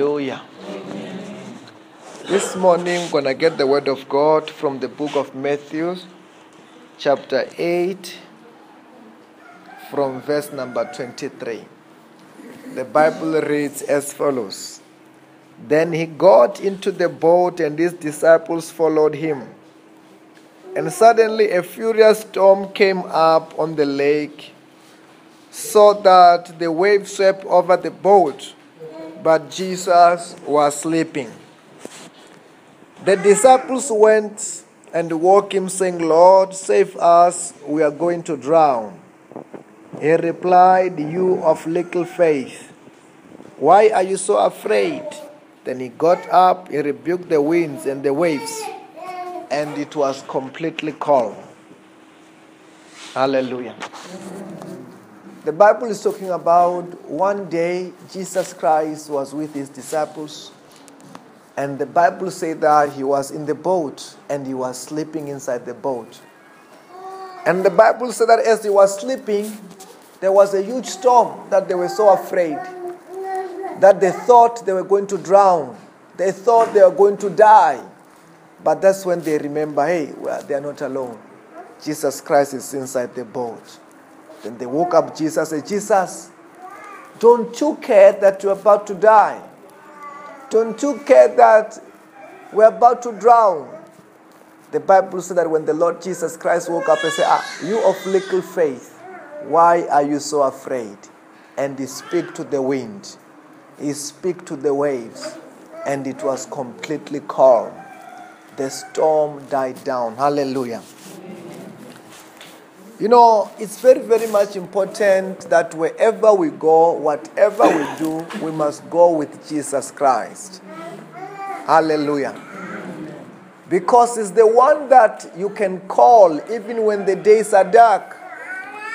Hallelujah. This morning, we're going to get the word of God from the book of Matthew, chapter 8, from verse number 23. The Bible reads as follows Then he got into the boat, and his disciples followed him. And suddenly a furious storm came up on the lake, so that the waves swept over the boat, but Jesus was sleeping. The disciples went and woke him, saying, Lord, save us, we are going to drown. He replied, You of little faith, why are you so afraid? Then he got up, he rebuked the winds and the waves, and it was completely calm. Hallelujah. The Bible is talking about one day Jesus Christ was with his disciples, and the Bible said that he was in the boat and he was sleeping inside the boat. And the Bible said that as he was sleeping, there was a huge storm that they were so afraid that they thought they were going to drown. They thought they were going to die. But that's when they remember hey, well, they are not alone. Jesus Christ is inside the boat. Then they woke up Jesus and said, Jesus, don't you care that you're about to die? Don't you care that we're about to drown? The Bible said that when the Lord Jesus Christ woke up and said, Ah, you of little faith, why are you so afraid? And he spoke to the wind, he spoke to the waves, and it was completely calm. The storm died down. Hallelujah. You know, it's very, very much important that wherever we go, whatever we do, we must go with Jesus Christ. Hallelujah. Because it's the one that you can call even when the days are dark.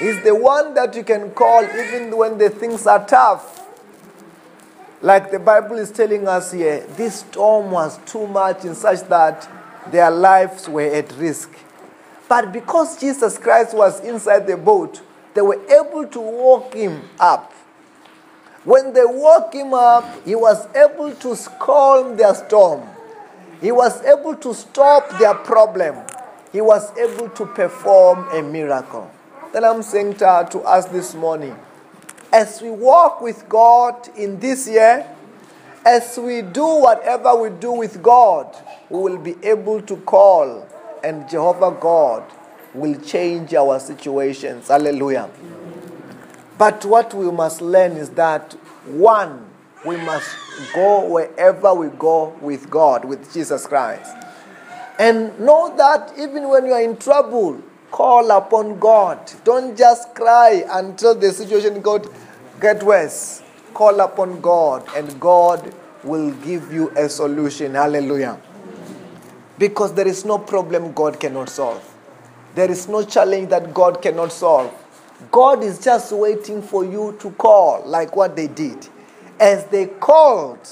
He's the one that you can call even when the things are tough. Like the Bible is telling us here, this storm was too much in such that their lives were at risk. But because Jesus Christ was inside the boat, they were able to walk him up. When they woke him up, he was able to calm their storm. He was able to stop their problem. He was able to perform a miracle. Then I'm saying to, to us this morning, as we walk with God in this year, as we do whatever we do with God, we will be able to call and Jehovah God will change our situations. Hallelujah. But what we must learn is that one, we must go wherever we go with God, with Jesus Christ. And know that even when you are in trouble, call upon God. Don't just cry until the situation got get worse. Call upon God and God will give you a solution. Hallelujah. Because there is no problem God cannot solve. There is no challenge that God cannot solve. God is just waiting for you to call, like what they did. As they called,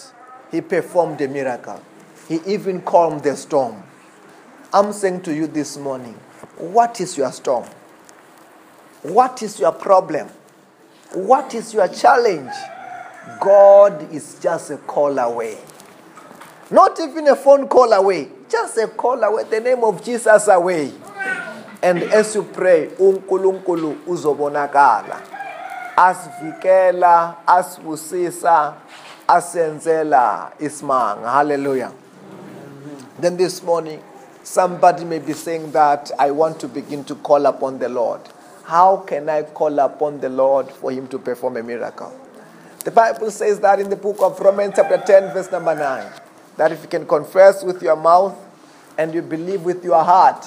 He performed a miracle. He even calmed the storm. I'm saying to you this morning, what is your storm? What is your problem? What is your challenge? God is just a call away. Not even a phone call away, just a call away, the name of Jesus away. And as you pray, uNkulunkulu uzobonakala. Asivikela, asibusisa, asenzela isimanga. Hallelujah. Then this morning, somebody may be saying that I want to begin to call upon the Lord. How can I call upon the Lord for him to perform a miracle? The Bible says that in the book of Romans, chapter 10, verse number 9, that if you can confess with your mouth and you believe with your heart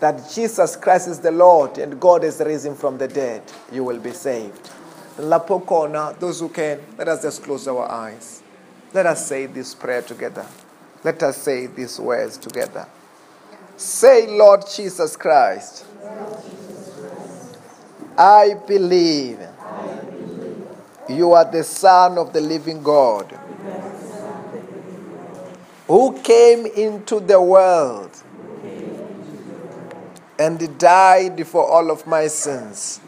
that Jesus Christ is the Lord and God is risen from the dead, you will be saved. Lapokona, those who can, let us just close our eyes. Let us say this prayer together. Let us say these words together. Say, Lord Jesus Christ, I believe you are the Son of the living God who came into the world and died for all of my sins.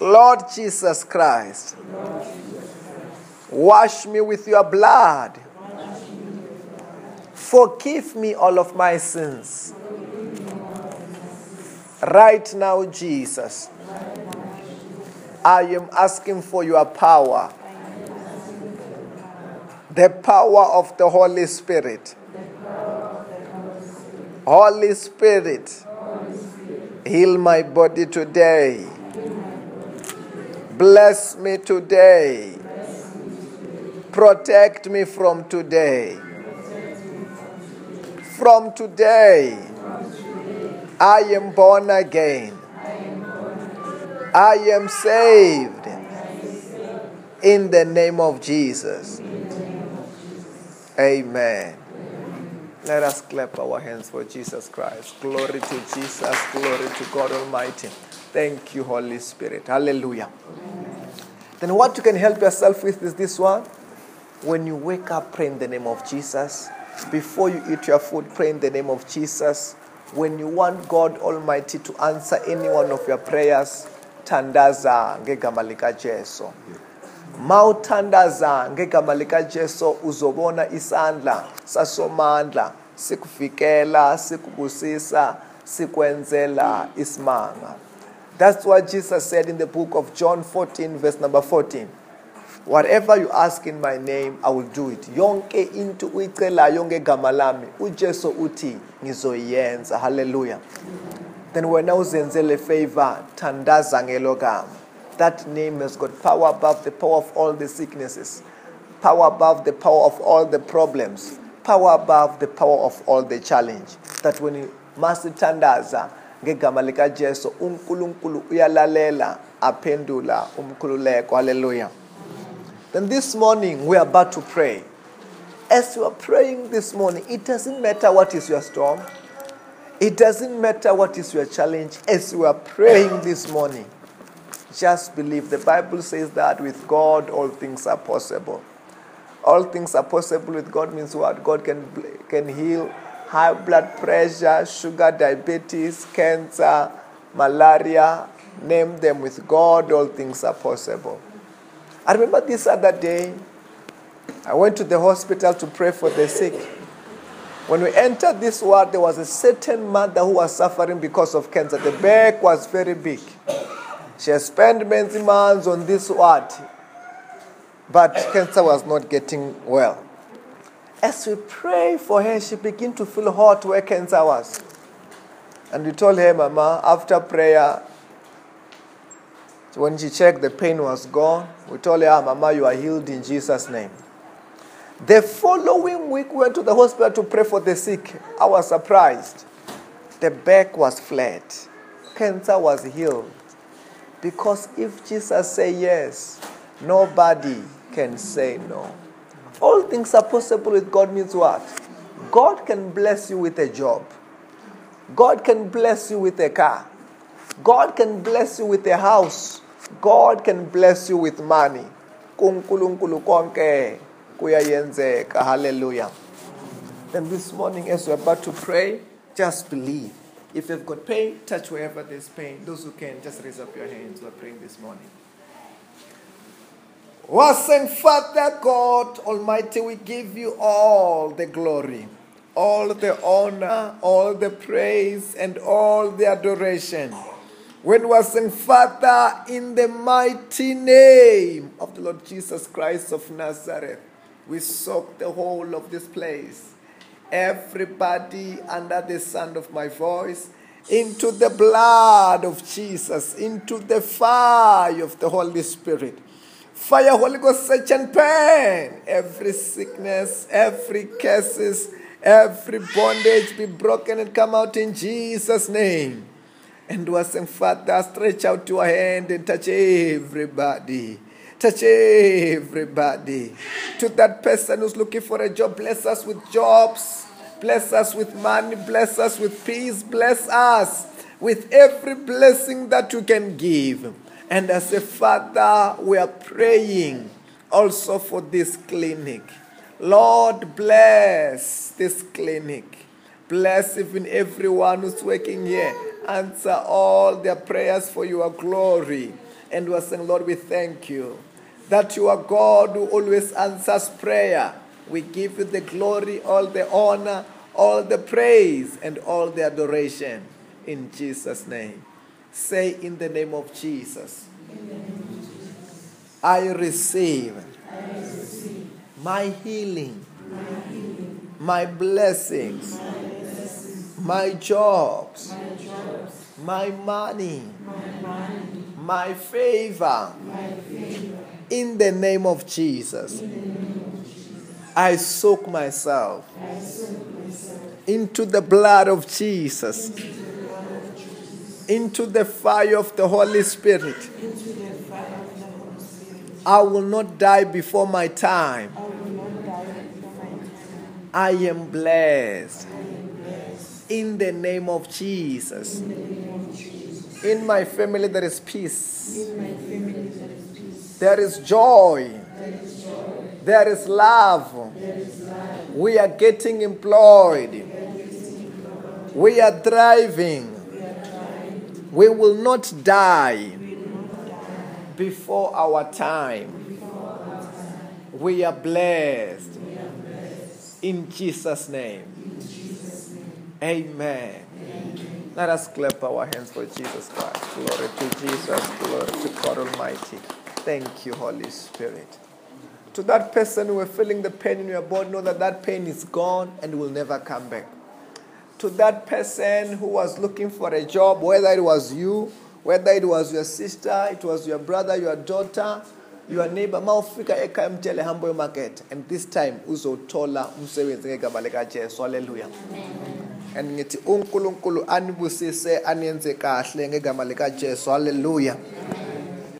Lord Jesus Christ, Wash me with your blood. Forgive me all of my sins. Right now, Jesus, I am asking for your power, the power of the Holy Spirit. Holy Spirit, heal my body today. Bless me today. Protect me from today. From today, I am born again. I am saved in the name of Jesus. Amen. Let us clap our hands for Jesus Christ. Glory to Jesus. Glory to God Almighty. Thank you, Holy Spirit. Hallelujah. Then, what you can help yourself with is this one. When you wake up, pray in the name of Jesus. Before you eat your food, pray in the name of Jesus. When you want God Almighty to answer any one of your prayers, tandaza ngegama likaJesu. Mawuthandaza ngegama likaJesu uzobona isandla sasomandla sikuvikela, sikubusisa, sikwenzela ismanga. That's what Jesus said in the book of John 14 verse number 14. Whatever you ask in my name, I will do it. Yonke into uyicelayo ngegama lami, uJesu uthi ngizoyenza. Hallelujah. Then wena uzenzele favor, thandaza ngelo gama. That name has got power above the power of all the sicknesses, power above the power of all the problems, power above the power of all the challenge. That when you masithandaza ngegama likaJesu, uNkulunkulu uyalalela, aphendula umkhululeko. Hallelujah. Then this morning we are about to pray. As you are praying this morning, it doesn't matter what is your storm, it doesn't matter what is your challenge. As you are praying this morning, just believe. The Bible says that with God all things are possible. All things are possible with God means what? God can, can heal high blood pressure, sugar, diabetes, cancer, malaria. Name them with God, all things are possible. I remember this other day, I went to the hospital to pray for the sick. When we entered this ward, there was a certain mother who was suffering because of cancer. The back was very big. She has spent many months on this ward, but cancer was not getting well. As we pray for her, she began to feel hot where cancer was. And we told her, Mama, after prayer, when she checked, the pain was gone. We told her, ah, Mama, you are healed in Jesus' name. The following week, we went to the hospital to pray for the sick. I was surprised. The back was flat. Cancer was healed. Because if Jesus say yes, nobody can say no. All things are possible with God means what? God can bless you with a job. God can bless you with a car. God can bless you with a house. God can bless you with money. Kunkulunkulu. Hallelujah. Then this morning, as we're about to pray, just believe. If you've got pain, touch wherever there's pain. Those who can, just raise up your hands. We're praying this morning. Wasing Father God Almighty, we give you all the glory, all the honor, all the praise, and all the adoration. When was saying, Father, in the mighty name of the Lord Jesus Christ of Nazareth, we soak the whole of this place, everybody under the sound of my voice, into the blood of Jesus, into the fire of the Holy Spirit. Fire, Holy Ghost, search and pain. Every sickness, every curses, every bondage be broken and come out in Jesus' name. And was saying, Father, stretch out your hand and touch everybody. Touch everybody. To that person who's looking for a job, bless us with jobs. Bless us with money. Bless us with peace. Bless us with every blessing that you can give. And as a father, we are praying also for this clinic. Lord, bless this clinic. Bless even everyone who's working here. Answer all their prayers for your glory. And we're saying, Lord, we thank you. That you are God who always answers prayer. We give you the glory, all the honor, all the praise, and all the adoration in Jesus' name. Say in the name of Jesus, I receive my healing, my blessings, my jobs, my money, my favor. In the name of Jesus, I soak myself into the blood of Jesus, into the fire of the Holy Spirit. I will not die before my time. I am blessed. In the name of Jesus. In my family, there is peace. In my family There is peace. There is joy. There is joy. There is love. We are getting employed. We are thriving. We will not die before our time. We are blessed. In Jesus' name. Amen. Let us clap our hands for Jesus Christ. Glory to Jesus. Glory to God Almighty. Thank you, Holy Spirit. To that person who is feeling the pain in your body, know that that pain is gone and will never come back. To that person who was looking for a job, whether it was you, whether it was your sister, it was your brother, your daughter, your neighbor, mawufika ekhaya mtshele hambo yomarket and this time uzothola umsebenzi ngegama likajesu haleluya and ngithi unkulunkulu anibusise aniyenze kahle ngegama likajesu. Haleluya